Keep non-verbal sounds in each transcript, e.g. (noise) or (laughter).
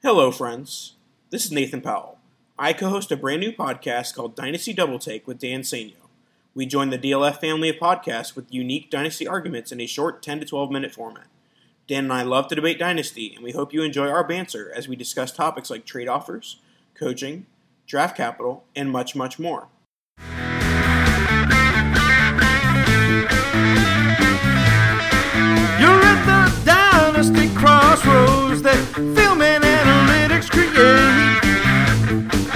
Hello, friends. This is Nathan Powell. I co host a brand new podcast called Dynasty Double Take with Dan Sanyo. We join the DLF family of podcasts with unique Dynasty arguments in a short 10 to 12 minute format. Dan and I love to debate Dynasty, and we hope you enjoy our banter as we discuss topics like trade offers, coaching, draft capital, and much, much more. You're at the dynasty crossroads that film and.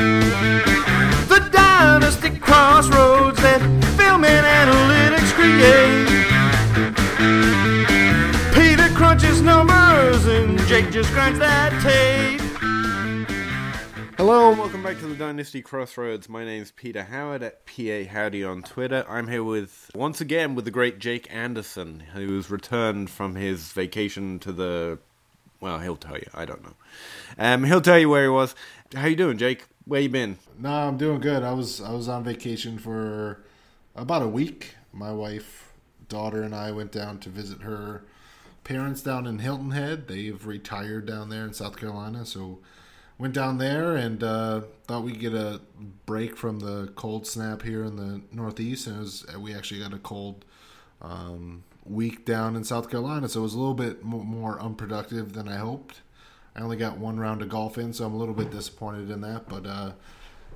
The dynasty crossroads that film and analytics create. Peter crunches numbers and Jake just grinds that tape. Hello and welcome back to the Dynasty Crossroads. My name's Peter Howard at PA Howdy on Twitter. I'm here with, once again, with the great Jake Anderson, who's returned from his vacation to the. Well, he'll tell you. I don't know. Um, he'll tell you where he was. How you doing, Jake? Where you been? No, I'm doing good. I was I was on vacation for about a week. My wife, daughter, and I went down to visit her parents down in Hilton Head. They've retired down there in South Carolina, so went down there and uh, thought we'd get a break from the cold snap here in the Northeast. And was, we actually got a cold um, week down in South Carolina, so it was a little bit more unproductive than I hoped. I only got one round of golf in, so I'm a little bit disappointed in that. But uh,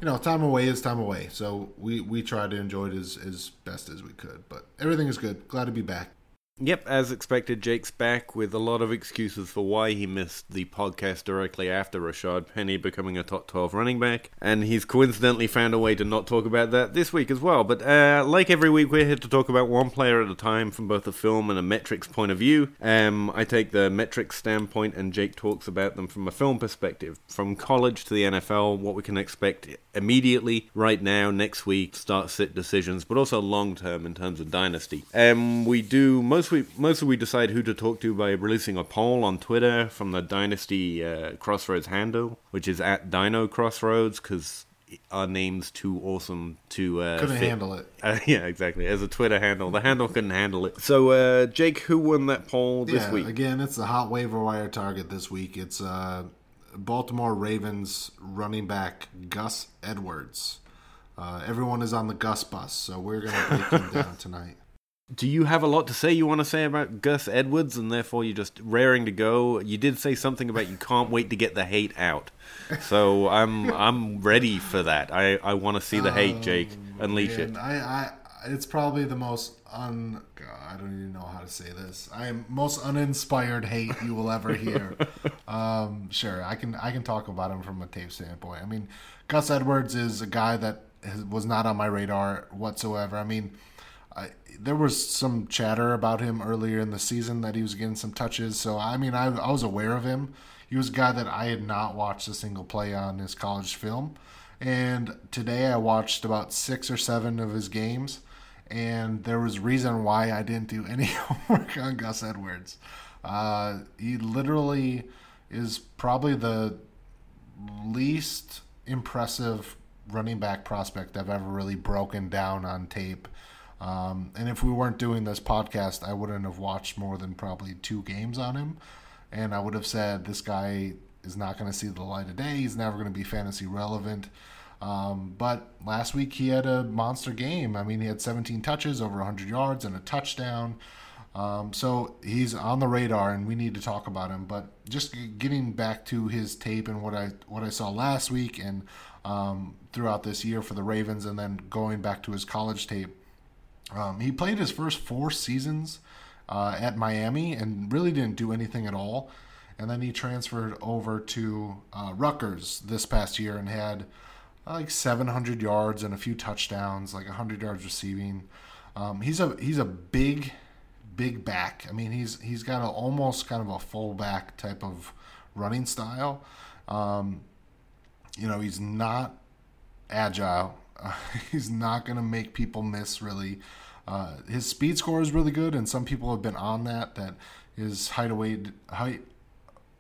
you know, time away is time away. So we we tried to enjoy it as as best as we could. But everything is good. Glad to be back. Yep, as expected, Jake's back with a lot of excuses for why he missed the podcast directly after Rashaad Penny becoming a top 12 running back. And he's coincidentally found a way to not talk about that this week as well. But uh, like every week, we're here to talk about one player at a time from both a film and a metrics point of view. Um, I take the metrics standpoint, and Jake talks about them from a film perspective. From college to the NFL, what we can expect immediately, right now, next week, start sit decisions, but also long term in terms of dynasty. Um, we do mostly mostly we decide who to talk to by releasing a poll on Twitter from the Dynasty uh, Crossroads handle, which is at Dino Crossroads, because our name's too awesome to uh, Couldn't fit. handle it. (laughs) Uh, yeah, exactly. As a Twitter handle, the handle couldn't handle it. So, uh, Jake, who won that poll this yeah, week? again, it's the hot waiver wire target this week. It's uh, Baltimore Ravens running back Gus Edwards. Uh, everyone is on the Gus bus, so we're going to break him (laughs) down tonight. Do you have a lot to say you want to say about Gus Edwards, and therefore you're just raring to go? You did say something about you can't wait to get the hate out, so I'm I'm ready for that. I, I want to see the hate, Jake. Unleash it. I, I, it's probably the most un. God, I don't even know how to say this. I am most uninspired hate you will ever hear. (laughs) um, sure, I can I can talk about him from a tape standpoint. I mean, Gus Edwards is a guy that has, was not on my radar whatsoever. I mean. I, there was some chatter about him earlier in the season that he was getting some touches. So I mean, I, I was aware of him. He was a guy that I had not watched a single play on his college film. And today I watched about six or seven of his games, and there was reason why I didn't do (laughs) any homework on Gus Edwards. Uh, he literally is probably the least impressive running back prospect I've ever really broken down on tape. Um, and if we weren't doing this podcast, I wouldn't have watched more than probably two games on him. And I would have said, this guy is not going to see the light of day. He's never going to be fantasy relevant. Um, but last week he had a monster game. I mean, he had 17 touches, over 100 yards, and a touchdown. Um, so he's on the radar, and we need to talk about him. But just getting back to his tape and what I what I saw last week and um, throughout this year for the Ravens, and then going back to his college tape. Um, he played his first four seasons uh, at Miami and really didn't do anything at all. And then he transferred over to uh, Rutgers this past year and had uh, like 700 yards and a few touchdowns, like 100 yards receiving. Um, he's a he's a big, big back. I mean, he's he's got a, almost kind of a fullback type of running style. Um, you know, he's not agile. Uh, (laughs) he's not going to make people miss really. Uh, his speed score is really good, and some people have been on that. That his height weight height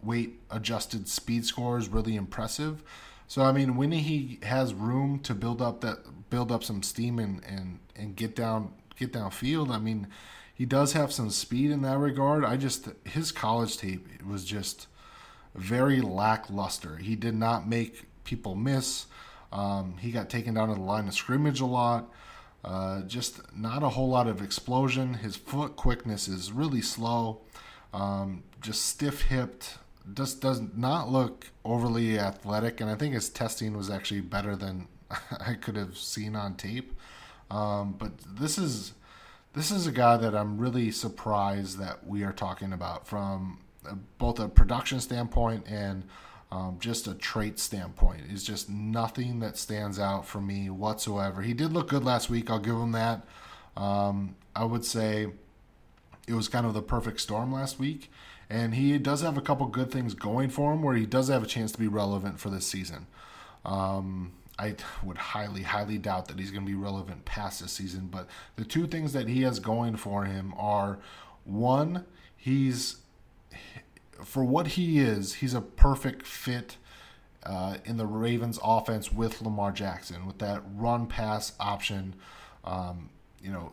weight adjusted speed score is really impressive. So I mean, when he has room to build up that build up some steam and and and get down get downfield, I mean, he does have some speed in that regard. I just his college tape was just very lackluster. He did not make people miss. Um, he got taken down to the line of scrimmage a lot. Uh, just not a whole lot of explosion. His foot quickness is really slow. Um, just stiff hipped. Just does not look overly athletic, and I think his testing was actually better than (laughs) I could have seen on tape. Um, but this is this is a guy that I'm really surprised that we are talking about from both a production standpoint and um, just a trait standpoint. Is just nothing that stands out for me whatsoever. He did look good last week. I'll give him that. Um, I would say it was kind of the perfect storm last week. And he does have a couple good things going for him where he does have a chance to be relevant for this season. Um, I would highly, highly doubt that he's going to be relevant past this season. But the two things that he has going for him are one, he's for what he is, he's a perfect fit uh, in the Ravens offense with Lamar Jackson, with that run pass option. Um, you know,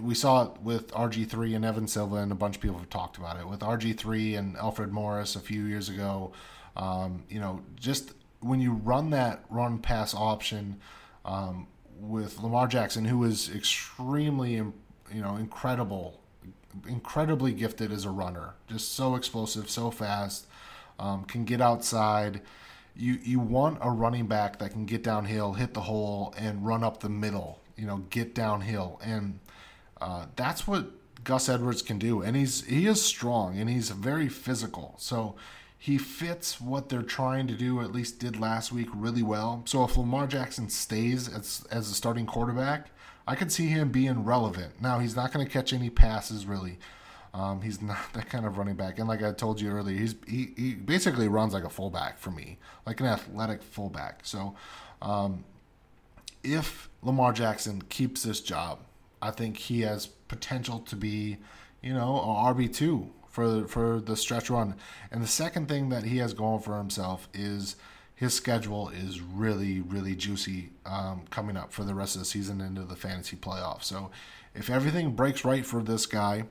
we saw it with RG3 and Evan Silva, and a bunch of people have talked about it with RG3 and Alfred Morris a few years ago. Um, you know, just when you run that run pass option um, with Lamar Jackson, who is extremely, you know, incredible incredibly gifted as a runner. Just so explosive, so fast, um, can get outside. You you want a running back that can get downhill, hit the hole, and run up the middle. You know, get downhill, and uh, that's what Gus Edwards can do. And he's he is strong and he's very physical. So he fits what they're trying to do. At least did last week really well. So if Lamar Jackson stays as as a starting quarterback I could see him being relevant. Now he's not going to catch any passes really. Um, he's (laughs) not that kind of running back, and like I told you earlier, he's he, he basically runs like a fullback for me, like an athletic fullback. So, um, if Lamar Jackson keeps this job, I think he has potential to be, you know, a RB two for for the stretch run. And the second thing that he has going for himself is his schedule is really, really juicy um, coming up for the rest of the season into the fantasy playoffs. So if everything breaks right for this guy,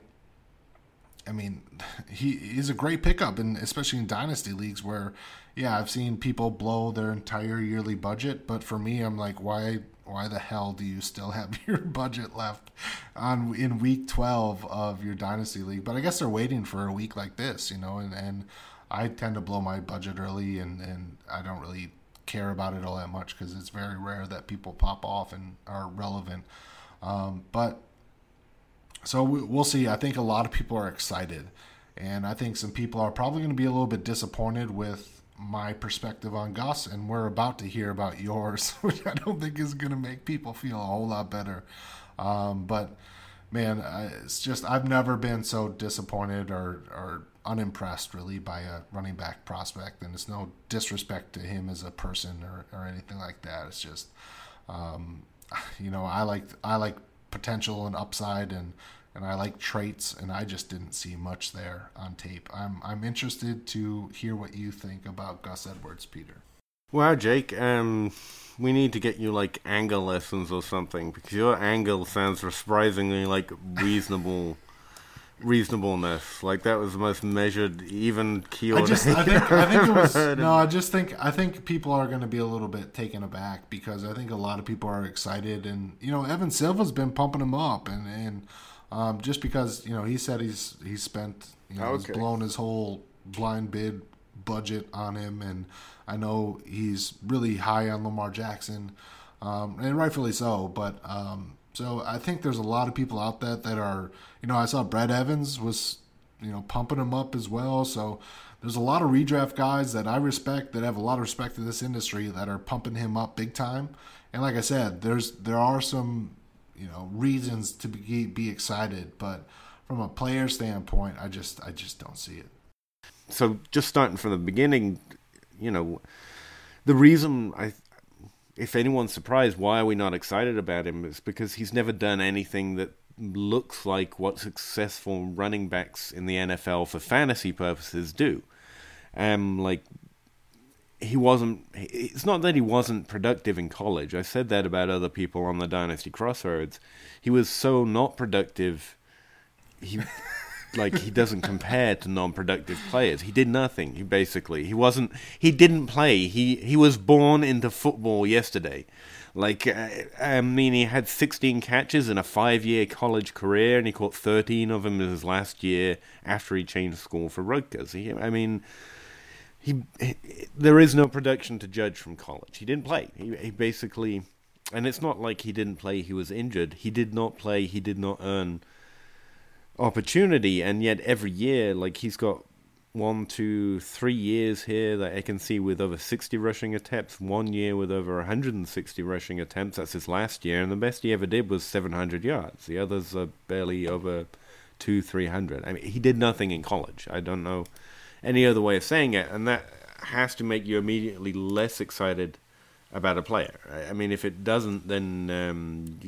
I mean, (laughs) he is a great pickup, and especially in dynasty leagues where, yeah, I've seen people blow their entire yearly budget, but for me, I'm like, why, why the hell do you still (laughs) have your budget left on in week 12 of your dynasty league? But I guess they're waiting for a week like this, you know, and and I tend to blow my budget early, and and I don't really care about it all that much because it's very rare that people pop off and are relevant. Um, but so we, we'll see. I think a lot of people are excited, and I think some people are probably going to be a little bit disappointed with my perspective on Gus, and we're about to hear about yours, (laughs) which I don't think is going to make people feel a whole lot better. Um, but man, it's just I've never been so disappointed or or unimpressed really by a running back prospect, and it's no disrespect to him as a person or, or anything like that. It's just, um, you know, I like I like potential and upside, and and I like traits, and I just didn't see much there on tape. I'm I'm interested to hear what you think about Gus Edwards, Peter. Well, Jake, um, we need to get you like angle lessons or something because your angle sounds surprisingly like reasonable reasonableness. Like that was the most measured, even keel. I just, I think, I think it was no. I just think, I think people are going to be a little bit taken aback because I think a lot of people are excited, and you know, Evan Silva's been pumping him up, and and um, just because you know he said he's he's spent, you know, okay. he's blown his whole blind bid budget on him, and I know he's really high on Lamar Jackson, um, and rightfully so, but. Um, so I think there's a lot of people out there that are, you know, I saw Brad Evans was, you know, pumping him up as well. So there's a lot of redraft guys that I respect that have a lot of respect in this industry that are pumping him up big time. And like I said, there's there are some, you know, reasons to be be excited, but from a player standpoint, I just I just don't see it. So just starting from the beginning, you know, the reason I if anyone's surprised, why are we not excited about him? It's because he's never done anything that looks like what successful running backs in the NFL for fantasy purposes do. Um, like he wasn't. It's not that he wasn't productive in college. I said that about other people on the Dynasty Crossroads. He was so not productive. He like he doesn't compare to non-productive players. He did nothing. He basically he wasn't he didn't play. He he was born into football yesterday. Like uh, I mean, he had 16 catches in a five-year college career, and he caught 13 of them in his last year after he changed school for Rutgers. He, I mean, he, he there is no production to judge from college. He didn't play. He, he basically, and it's not like he didn't play. He was injured. He did not play. He did not earn opportunity, and yet every year, like he's got one, two, three years here that I can see with over 60 rushing attempts, one year with over 160 rushing attempts. That's his last year, and the best he ever did was 700 yards. The others are barely over two, 300. I mean, he did nothing in college. I don't know any other way of saying it, and that has to make you immediately less excited about a player. I mean, if it doesn't, then um,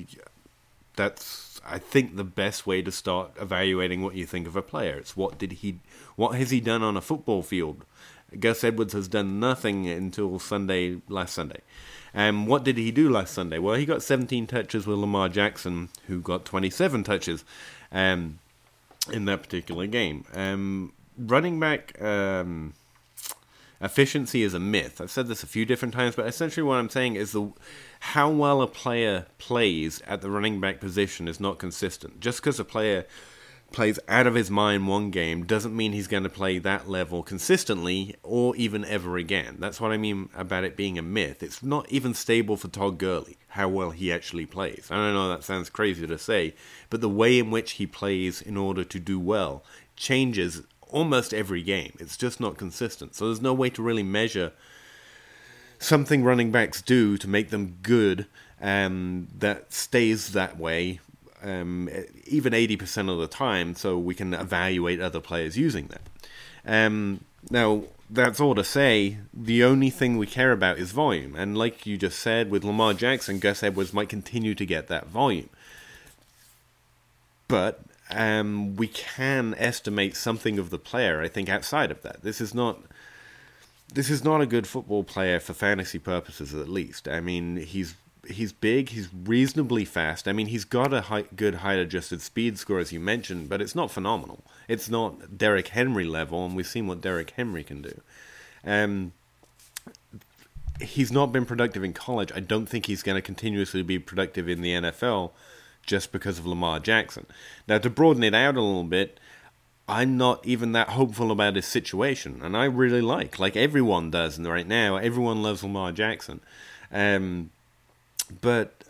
that's I think the best way to start evaluating what you think of a player. It's what did he, what has he done on a football field? Gus Edwards has done nothing until Sunday, last Sunday. And um, what did he do last Sunday? Well, he got 17 touches with Lamar Jackson, who got 27 touches um, in that particular game. Um, running back um, efficiency is a myth. I've said this a few different times, but essentially what I'm saying is the how well a player plays at the running back position is not consistent. Just because a player plays out of his mind one game doesn't mean he's going to play that level consistently or even ever again. That's what I mean about it being a myth. It's not even stable for Todd Gurley, how well he actually plays. I don't know, that sounds crazy to say, but the way in which he plays in order to do well changes almost every game. It's just not consistent. So there's no way to really measure something running backs do to make them good um, that stays that way um, even 80% of the time so we can evaluate other players using that. Um, now, that's all to say, the only thing we care about is volume. And like you just said, with Lamar Jackson, Gus Edwards might continue to get that volume. But um, we can estimate something of the player, I think, outside of that. This is not this is not a good football player for fantasy purposes, at least. I mean, he's he's big, he's reasonably fast. I mean, he's got a high, good height adjusted speed score, as you mentioned, but it's not phenomenal. It's not Derrick Henry level, and we've seen what Derrick Henry can do. Um, he's not been productive in college. I don't think he's going to continuously be productive in the NFL just because of Lamar Jackson. Now, to broaden it out a little bit, I'm not even that hopeful about his situation, and I really like, like everyone does right now. Everyone loves Lamar Jackson, um, but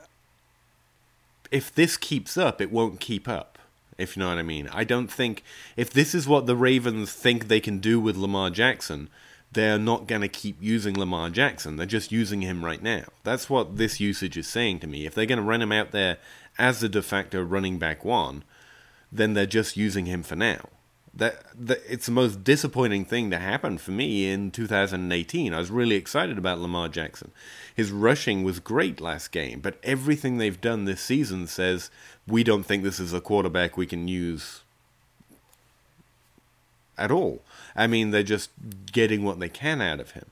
if this keeps up, it won't keep up. If you know what I mean, I don't think if this is what the Ravens think they can do with Lamar Jackson, they're not going to keep using Lamar Jackson. They're just using him right now. That's what this usage is saying to me. If they're going to run him out there as the de facto running back one, then they're just using him for now that, that it's the most disappointing thing to happen for me in 2018. I was really excited about Lamar Jackson. His rushing was great last game, but everything they've done this season says we don't think this is a quarterback we can use at all. I mean, they're just getting what they can out of him.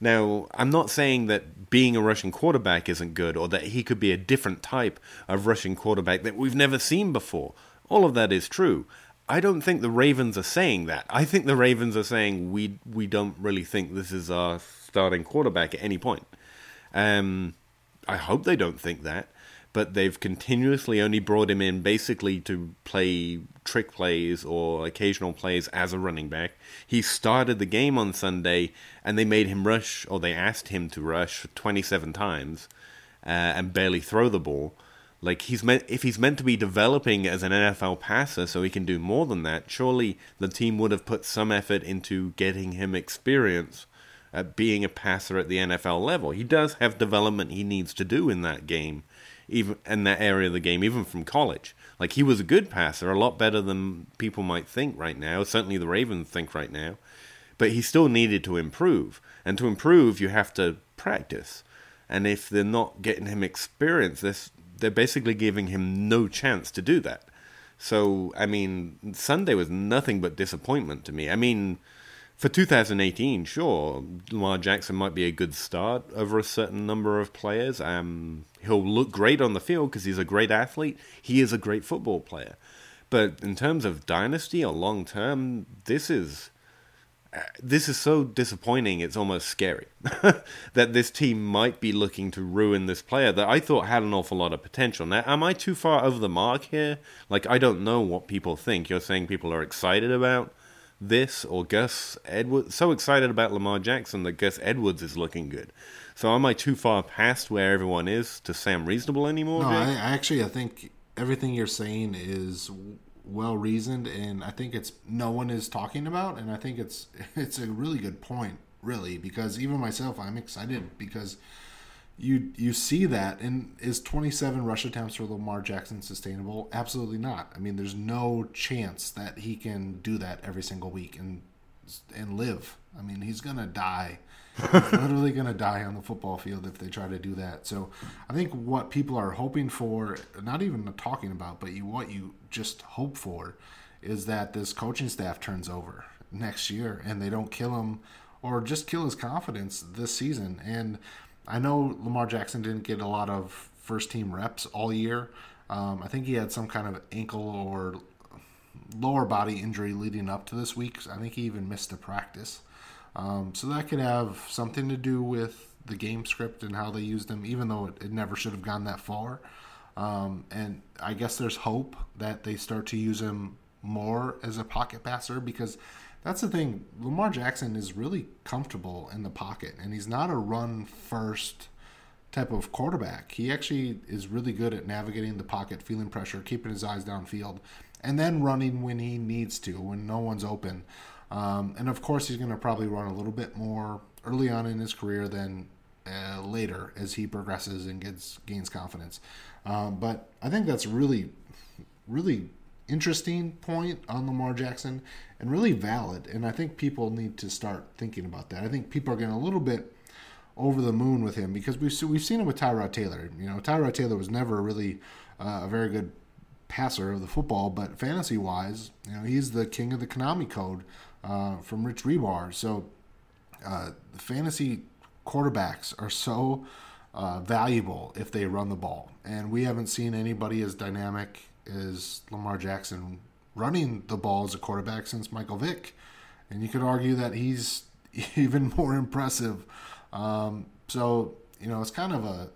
Now, I'm not saying that being a Russian quarterback isn't good or that he could be a different type of Russian quarterback that we've never seen before. All of that is true. I don't think the Ravens are saying that. I think the Ravens are saying we we don't really think this is our starting quarterback at any point. Um, I hope they don't think that, but they've continuously only brought him in basically to play trick plays or occasional plays as a running back. He started the game on Sunday, and they made him rush, or they asked him to rush 27 times uh, and barely throw the ball. Like he's meant if he's meant to be developing as an NFL passer so he can do more than that, surely the team would have put some effort into getting him experience at being a passer at the NFL level. He does have development he needs to do in that game, even in that area of the game, even from college. Like he was a good passer, a lot better than people might think right now. Certainly the Ravens think right now. But he still needed to improve. And to improve you have to practice. And if they're not getting him experience, this they're basically giving him no chance to do that. So, I mean, Sunday was nothing but disappointment to me. I mean, for 2018, sure, Lamar Jackson might be a good start over a certain number of players. Um, he'll look great on the field because he's a great athlete. He is a great football player. But in terms of dynasty or long term, this is uh, this is so disappointing. It's almost scary (laughs) that this team might be looking to ruin this player that I thought had an awful lot of potential. Now, am I too far over the mark here? Like, I don't know what people think. You're saying people are excited about this or Gus Edwards, so excited about Lamar Jackson that Gus Edwards is looking good. So am I too far past where everyone is to say I'm reasonable anymore? No, I, I actually I think everything you're saying is well reasoned, and I think it's no one is talking about, and I think it's (laughs) it's a really good point, really, because even myself, I'm excited because you you see that, and is 27 rush attempts for Lamar Jackson sustainable? Absolutely not. I mean, there's no chance that he can do that every single week and and live. I mean, he's gonna die. He's (laughs) literally gonna die on the football field if they try to do that. So, I think what people are hoping for, not even talking about, but you what you just hope for, is that this coaching staff turns over next year and they don't kill him or just kill his confidence this season. And I know Lamar Jackson didn't get a lot of first team reps all year. Um, I think he had some kind of ankle or lower body injury leading up to this week. I think he even missed a practice. Um, so that could have something to do with the game script and how they used him, even though it, it never should have gone that far. Um, and I guess there's hope that they start to use him more as a pocket passer because that's the thing. Lamar Jackson is really comfortable in the pocket, and he's not a run first type of quarterback. He actually is really good at navigating the pocket, feeling pressure, keeping his eyes downfield, and then running when he needs to, when no one's open. Um, and of course, he's going to probably run a little bit more early on in his career than uh, later as he progresses and gets gains confidence. Um, but I think that's really, really interesting point on Lamar Jackson and really valid. And I think people need to start thinking about that. I think people are getting a little bit over the moon with him because we've we've seen it with Tyrod Taylor. You know, Tyrod Taylor was never really uh, a very good passer of the football, but fantasy wise, you know, he's the king of the Konami code uh, from Rich Hribar. So uh, the fantasy quarterbacks are so uh, valuable if they run the ball, and we haven't seen anybody as dynamic as Lamar Jackson running the ball as a quarterback since Michael Vick, and you could argue that he's (laughs) even more impressive. Um, so you know, it's kind of a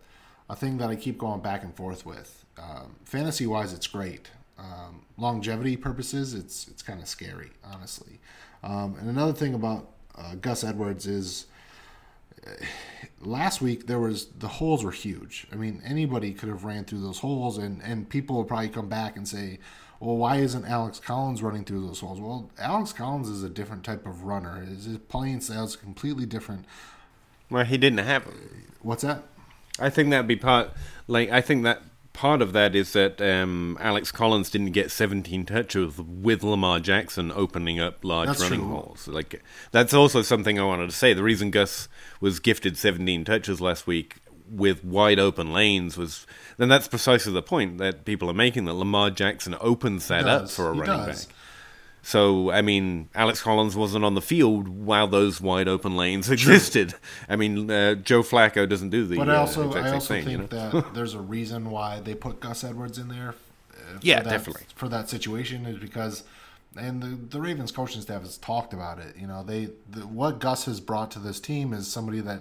a thing that I keep going back and forth with. Um, fantasy wise, it's great. Um, longevity purposes, it's it's kind of scary, honestly. Um, and another thing about uh, Gus Edwards is uh, last week there was the holes were huge. I mean, anybody could have ran through those holes, and and people will probably come back and say, well, why isn't Alex Collins running through those holes? Well, Alex Collins is a different type of runner. His his playing style is completely different. Well, he didn't have them. What's that? I think that'd be part. Like, I think that part of that is that um, Alex Collins didn't get 17 touches with Lamar Jackson opening up large That's running true. holes. Like, that's also something I wanted to say. The reason Gus was gifted 17 touches last week with wide open lanes was then that's precisely the point that people are making that Lamar Jackson opens that up for a He running does. back. So, I mean, Alex Collins wasn't on the field while those wide open lanes existed. I mean, uh, Joe Flacco doesn't do the But I uh, also exact I also thing, think you know? that (laughs) there's a reason why they put Gus Edwards in there. uh, for Yeah, that- definitely. for that situation is because, and the the Ravens coaching staff has talked about it. You know, they the, what Gus has brought to this team is somebody that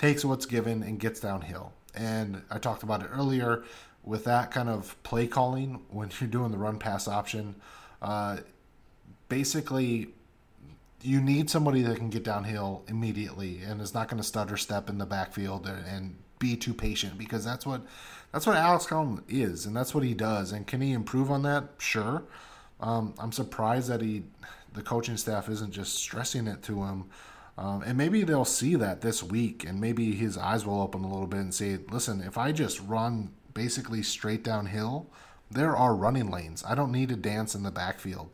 takes what's given and gets downhill. And I talked about it earlier with that kind of play calling when (laughs) you're doing the run pass option. Uh, basically you need somebody that can get downhill immediately and is not going to stutter step in the backfield and, and be too patient because that's what that's what Alex Collins is and that's what he does and can he improve on that sure um, I'm surprised that he the coaching staff isn't just stressing it to him um, and maybe they'll see that this week and maybe his eyes will open a little bit and say listen if I just run basically straight downhill there are running lanes I don't need to dance in the backfield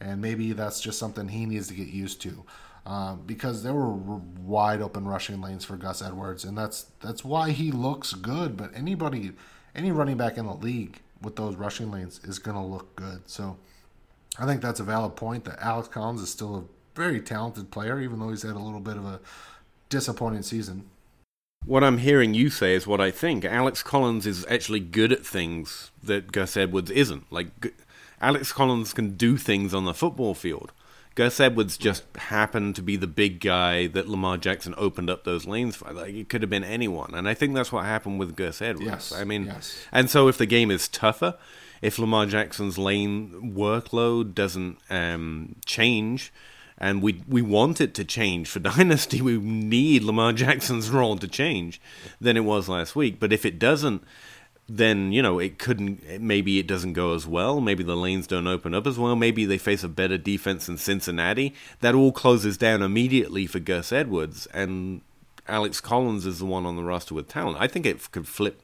and maybe that's just something he needs to get used to. Um, because there were wide open rushing lanes for Gus Edwards, and that's that's why he looks good. But anybody, any running back in the league with those rushing lanes is going to look good. So I think that's a valid point that Alex Collins is still a very talented player, even though he's had a little bit of a disappointing season. What I'm hearing you say is what I think. Alex Collins is actually good at things that Gus Edwards isn't. Like, G- Alex Collins can do things on the football field. Gus Edwards just happened to be the big guy that Lamar Jackson opened up those lanes for. Like it could have been anyone, and I think that's what happened with Gus Edwards. Yes, I mean, yes. and so if the game is tougher, if Lamar Jackson's lane workload doesn't um, change, and we we want it to change for (laughs) Dynasty, we need Lamar Jackson's role to change than it was last week. But if it doesn't, then you know it couldn't. Maybe it doesn't go as well. Maybe the lanes don't open up as well. Maybe they face a better defense than Cincinnati. That all closes down immediately for Gus Edwards, and Alex Collins is the one on the roster with talent. I think it could flip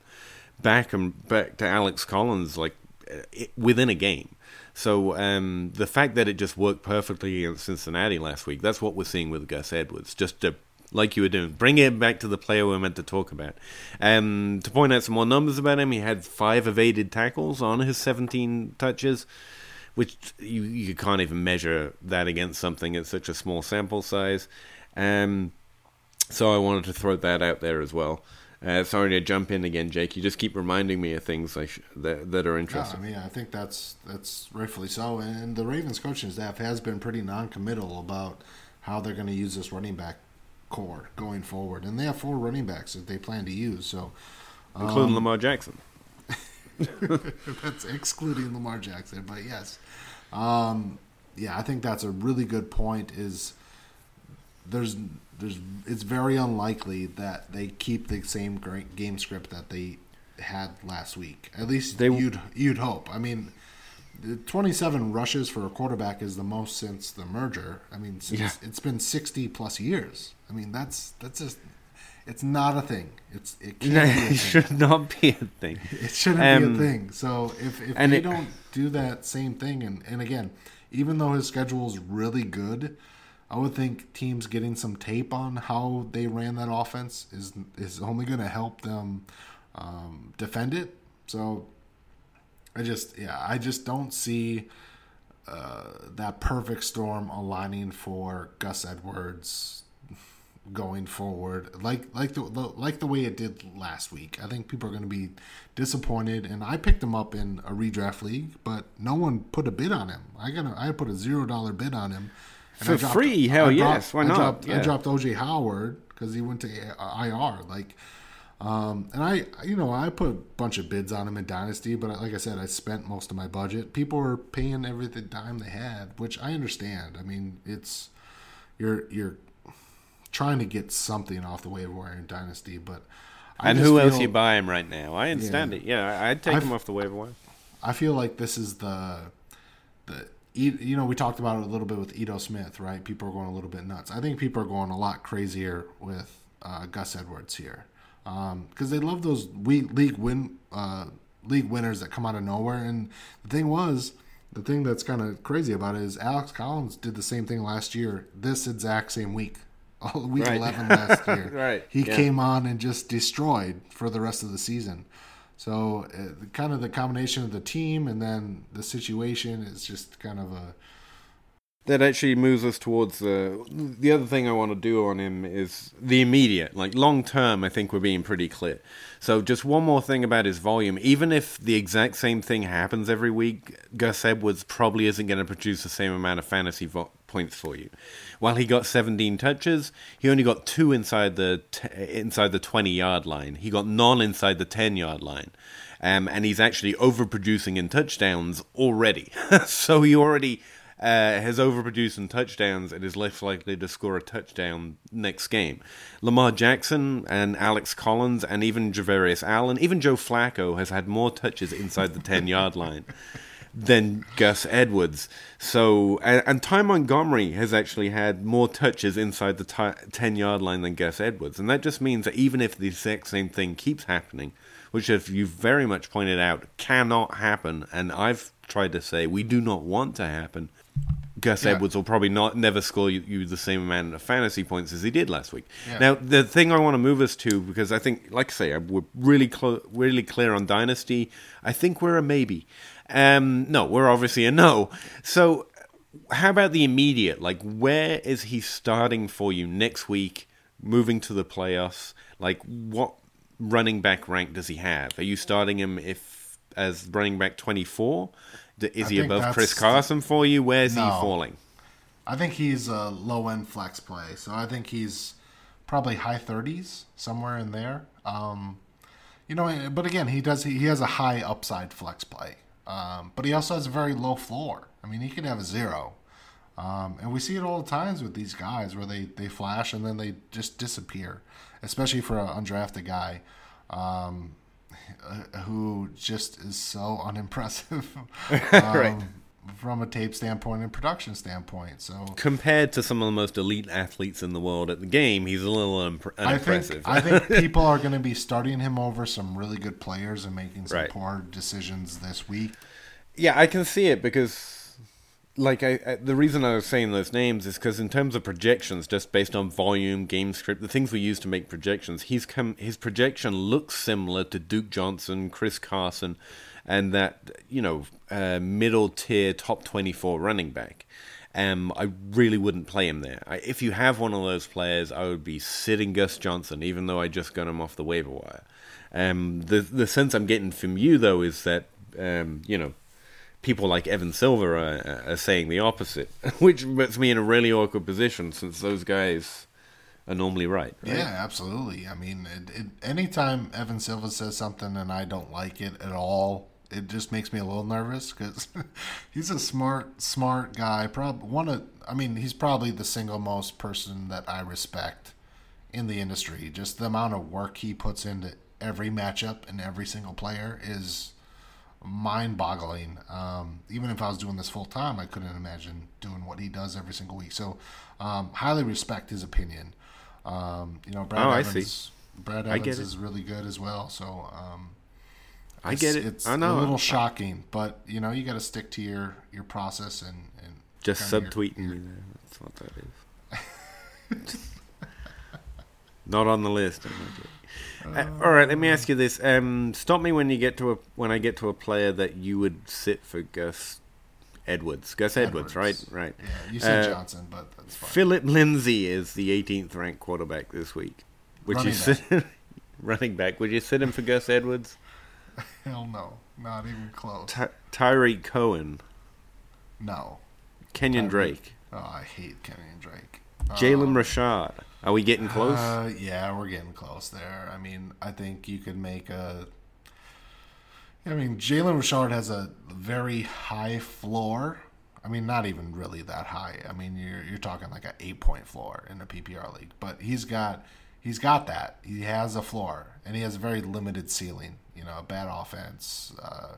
back and back to Alex Collins like eh, within a game. So um, the fact that it just worked perfectly against Cincinnati last week, that's what we're seeing with Gus Edwards. Just to, like you were doing, bring it back to the player we're meant to talk about. Um, to point out some more numbers about him, he had five evaded tackles on his 17 touches, which you, you can't even measure that against something at such a small sample size. Um, so I wanted to throw that out there as well. Uh, sorry to jump in again, Jake. You just keep reminding me of things I sh- that that are Yeah, interesting. I mean, I think that's that's rightfully so. And the Ravens coaching staff has been pretty non-committal about how they're going to use this running back core going forward. And they have four running backs that they plan to use. So including um, Lamar Jackson. (laughs) that's excluding Lamar Jackson, but yes, um, yeah, I think that's a really good point. Is there's there's it's very unlikely that they keep the same great game script that they had last week. At least They- you'd you'd hope. I mean, the 27 rushes for a quarterback is the most since the merger. I mean, since, Yeah. it's been 60 plus years. I mean, that's that's just it's not a thing. It's it can't (laughs) be a it should not be a thing. (laughs) It shouldn't Um, be a thing. So if, if and they it- don't do that same thing, and, and again, even though his schedule is really good, I would think teams getting some tape on how they ran that offense is is only going to help them um, defend it. So I just yeah, I just don't see uh, that perfect storm aligning for Gus Edwards going forward like like the, like the way it did last week. I think people are going to be disappointed and I picked him up in a redraft league, but no one put a bid on him. I got I put a $0 bid on him. And For I dropped- free? Hell I yes, why I not? dropped, I dropped OJ Howard cuz he went to IR like um, and I, you know, I put a bunch of bids on him in Dynasty, but like I said, I spent most of my budget. People were paying every dime they had, which I understand. I mean, it's you're you're trying to get something off the waiver wire in Dynasty, but I and who else you buy him right now? I understand Yeah. it. Yeah, I'd take I've- him off the waiver wire. I feel like this is the the you know we talked about it a little bit with Ito Smith, right? People are going a little bit nuts. I think people are going a lot crazier with uh, Gus Edwards here because they love those league win uh, league winners that come out of nowhere. And the thing was, the thing that's kind of crazy about it is Alex Collins did the same thing last year, this exact same week. (laughs) Week Right. 11 last year. (laughs) Right, He yeah. came on and just destroyed for the rest of the season. So, uh, kind of the combination of the team and then the situation is just kind of a. That actually moves us towards the the other thing I want to do on him is the immediate, like long term. I think we're being pretty clear. So just one more thing about his volume. Even if the exact same thing happens every week, Gus Edwards probably isn't going to produce the same amount of fantasy vo- points for you. While he got 17 touches, he only got two inside the t- inside the 20 yard line. He got none inside the 10 yard line. Um, and he's actually overproducing in touchdowns already. (laughs) so he already uh, has overproduced in touchdowns and is less likely to score a touchdown next game. Lamar Jackson and Alex Collins and even Javorius Allen, even Joe Flacco has had more touches inside the 10 yard line than Gus Edwards. So, and, and Ty Montgomery has actually had more touches inside the ti 10 yard line than Gus Edwards. And that just means that even if the exact same thing keeps happening, which, as you very much pointed out, cannot happen, and I've tried to say we do not want to happen, Gus Yeah. Edwards will probably not never score you, you the same amount of fantasy points as he did last week. Yeah. Now, the thing I want to move us to, because I think, like I say, we're really really clear on Dynasty. I think we're a maybe. Um, no, we're obviously a no. So, how about the immediate? Like, where is he starting for you next week? Moving to the playoffs, like what running back rank does he have? Are you starting him if as running back twenty four? Is I he above Chris Carson for you? Where's No. he falling? I think he's a low end flex play, so I think he's probably high thirties somewhere in there. Um, you know, but again, he does he has a high upside flex play, um, but he also has a very low floor. I mean, he could have a zero, um, and we see it all the times with these guys where they they flash and then they just disappear, especially for an undrafted guy. Um, who just is so (laughs) unimpressive (laughs) um, Right. From a tape standpoint and production standpoint. So Compared to some of the most elite athletes in the world at the game, he's a little I unimpressive. think I think (laughs) people are going to be starting him over some really good players and making some Right. poor decisions this week. Yeah, I can see it because, like, I, I the reason I was saying those names is because in terms of projections, just based on volume, game script, the things we use to make projections, he's come his projection looks similar to Duke Johnson, Chris Carson, and that you know uh, middle tier top twenty four running back. Um, I really wouldn't play him there. I, if you have one of those players, I would be sitting Gus Johnson, even though I just got him off the waiver wire. Um, the the sense I'm getting from you though is that um, you know people like Evan Silva are, are saying the opposite, (laughs) which puts me in a really awkward position since those guys are normally right. right? Yeah, absolutely. I mean, it, it, anytime Evan Silva says something and I don't like it at all, it just makes me a little nervous because (laughs) he's a smart, smart guy. Prob one of, I mean, he's probably the single most person that I respect in the industry. Just the amount of work he puts into every matchup and every single player is mind-boggling. Um, even if I was doing this full time, I couldn't imagine doing what he does every single week. So, um, highly respect his opinion. Um, you know, Brad Oh, I Evans. see. Brad Evans is really good as well. So, um, I get it. It's I know. a little shocking, but you know, you got to stick to your your process and and Just kinda your- subtweeting me there. That's what that is. (laughs) Not on the list. I'm not joking. Uh, all right, let me ask you this. Um, stop me when you get to a when I get to a player that you would sit for Gus Edwards. Gus Edwards, Edwards. right? Right. Yeah, you said Uh, Johnson, but that's fine. Phillip Lindsay is the 18th ranked quarterback this week. Would you Running sit (laughs) running back? Would you sit him for Gus Edwards? (laughs) Hell no, not even close. Ty- Tarik Cohen, No. Kenyon Tarik. Drake, Oh, I hate Kenyon Drake. Jalen Rashad. Are we getting close? Uh, yeah, we're getting close there. I mean, I think you could make a. I mean, Jalen Richard has a very high floor. I mean, not even really that high. I mean, you're you're talking like an eight point floor in a PPR league, but he's got he's got that. He has a floor, and he has a very limited ceiling. You know, a bad offense. Uh,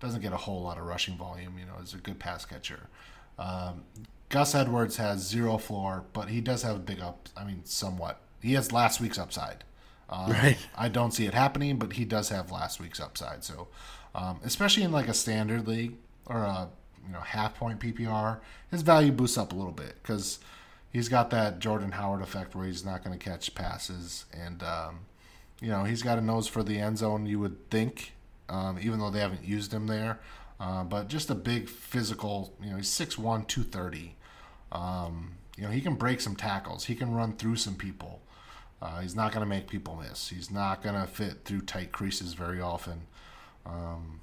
doesn't get a whole lot of rushing volume. You know, is a good pass catcher. Um, Gus Edwards has zero floor, but he does have a big up. I mean, somewhat. He has last week's upside. Um, Right. I don't see it happening, but he does have last week's upside. So, um, especially in like a standard league or a you know half point PPR, his value boosts up a little bit because he's got that Jordan Howard effect where he's not going to catch passes, and um, you know he's got a nose for the end zone. You would think, um, even though they haven't used him there, uh, but just a big physical. You know, he's 6'1", 230. Um, you know, he can break some tackles. He can run through some people. Uh, he's not going to make people miss. He's not going to fit through tight creases very often. Um,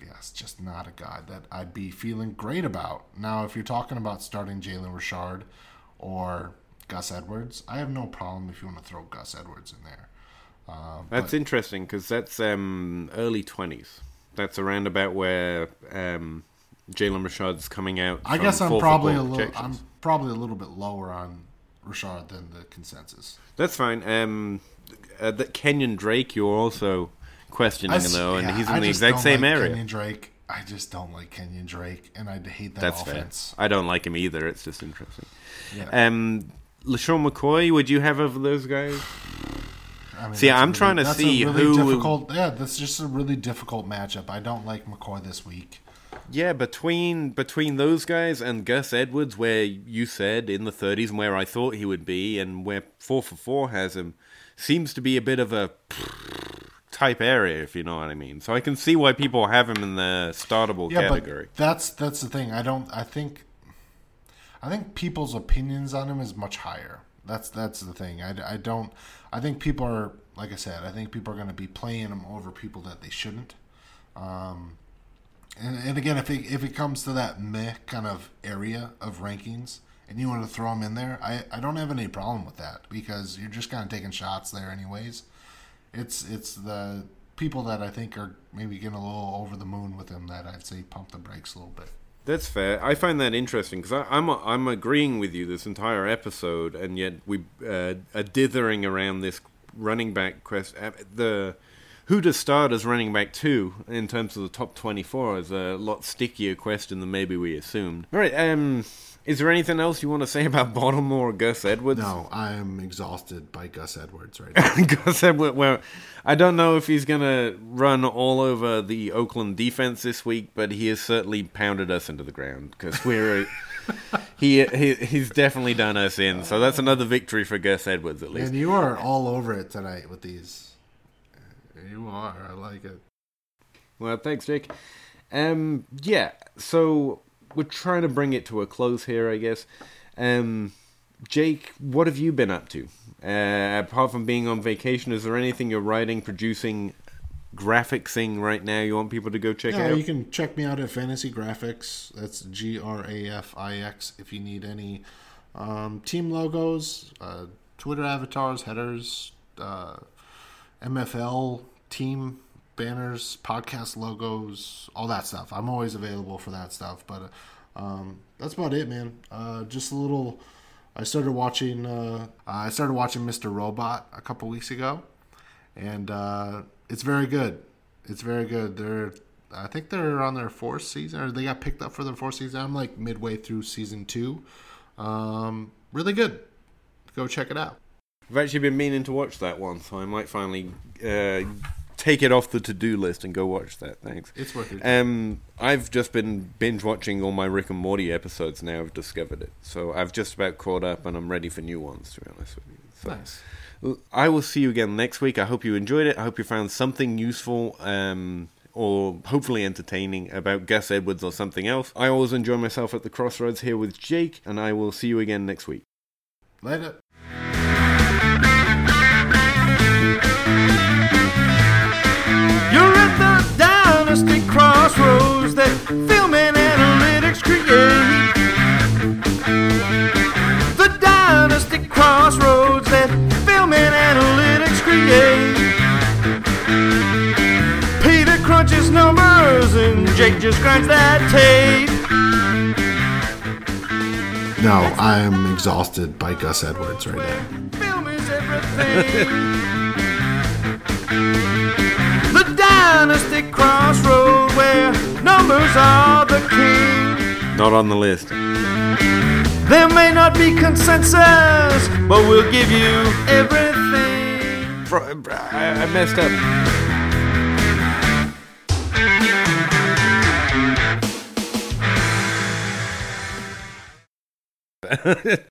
yeah, it's just not a guy that I'd be feeling great about. Now, if you're talking about starting Jalen Richard or Gus Edwards, I have no problem if you want to throw Gus Edwards in there. Uh, That's but- interesting because that's um, early twenties. That's around about where um, Jalen Rashad's coming out. I guess I'm probably a little. I'm probably a little bit lower on Richard than the consensus. That's fine. Um, uh, that Kenyon Drake, you're also questioning I though, and yeah, he's in I the exact same like area. Kenyon Drake. I just don't like Kenyon Drake, and I hate that That's offense. fair. I don't like him either. It's just interesting. Yeah. Um, LeSean McCoy, would you have of those guys? (sighs) I mean, See, I'm trying to that's a see really who- Difficult, yeah, that's just a really difficult matchup. I don't like McCoy this week. Yeah, between between those guys and Gus Edwards, where you said in the 30s and where I thought he would be, and where four for four has him, seems to be a bit of a type area, if you know what I mean. So I can see why people have him in the startable Yeah, category. but that's that's the thing. I don't. I think. I think people's opinions on him is much higher. That's that's the thing. I, I don't. I think people are like I said. I think people are going to be playing him over people that they shouldn't. Um, And, and again, if it, if it comes to that meh kind of area of rankings, and you want to throw them in there, I, I don't have any problem with that because you're just kind of taking shots there anyways. It's it's the people that I think are maybe getting a little over the moon with him that I'd say pump the brakes a little bit. That's fair. I find that interesting because I'm I'm agreeing with you this entire episode, and yet we uh, are dithering around this running back quest. Uh, the who to start as running back two in terms of the top twenty four is a lot stickier question than maybe we assumed. All right. Um, is there anything else you want to say about Baltimore or Gus Edwards? No, I am exhausted by Gus Edwards right (laughs) now. Gus Edwards. Well, I don't know if he's going to run all over the Oakland defense this week, but he has certainly pounded us into the ground because we're. (laughs) he, he he's definitely done us in, so that's another victory for Gus Edwards at least. And you are all over it tonight with these. You are. I like it. Well, thanks, Jake. Um, yeah. So we're trying to bring it to a close here, I guess. Um, Jake, what have you been up to? Uh, apart from being on vacation, is there anything you're writing, producing, graphicsing right now you want people to go check yeah, out? you can check me out at Fantasy Grafix. That's G R A F I X. If you need any um, team logos, uh, Twitter avatars, headers, uh, MFL team banners, podcast logos, all that stuff. I'm always available for that stuff. But um, that's about it, man. Uh, just a little. I started watching. Uh, I started watching Mr. Robot a couple weeks ago, and uh, it's very good. It's very good. They're. I think they're on their fourth season, or they got picked up for their fourth season. I'm like midway through season two. Um, really good. Go check it out. I've actually been meaning to watch that one, so I might finally uh, take it off the to-do list and go watch that. Thanks. It's worth it. Um, I've just been binge watching all my Rick and Morty episodes now. I've discovered it, so I've just about caught up, and I'm ready for new ones. To be honest with you. So, Nice. I will see you again next week. I hope you enjoyed it. I hope you found something useful. Um, or hopefully entertaining about Gus Edwards or something else. I always enjoy myself at the crossroads here with Jake, and I will see you again next week. Later. Dynasty crossroads that film and analytics create. The dynasty crossroads that film and analytics create. Peter crunches numbers and Jake just grinds that tape. No, I am exhausted by Gus Edwards right now. (laughs) dynasty crossroad where numbers are the king. Not on the list. There may not be consensus, but we'll give you everything. Bro, I, I messed up. (laughs)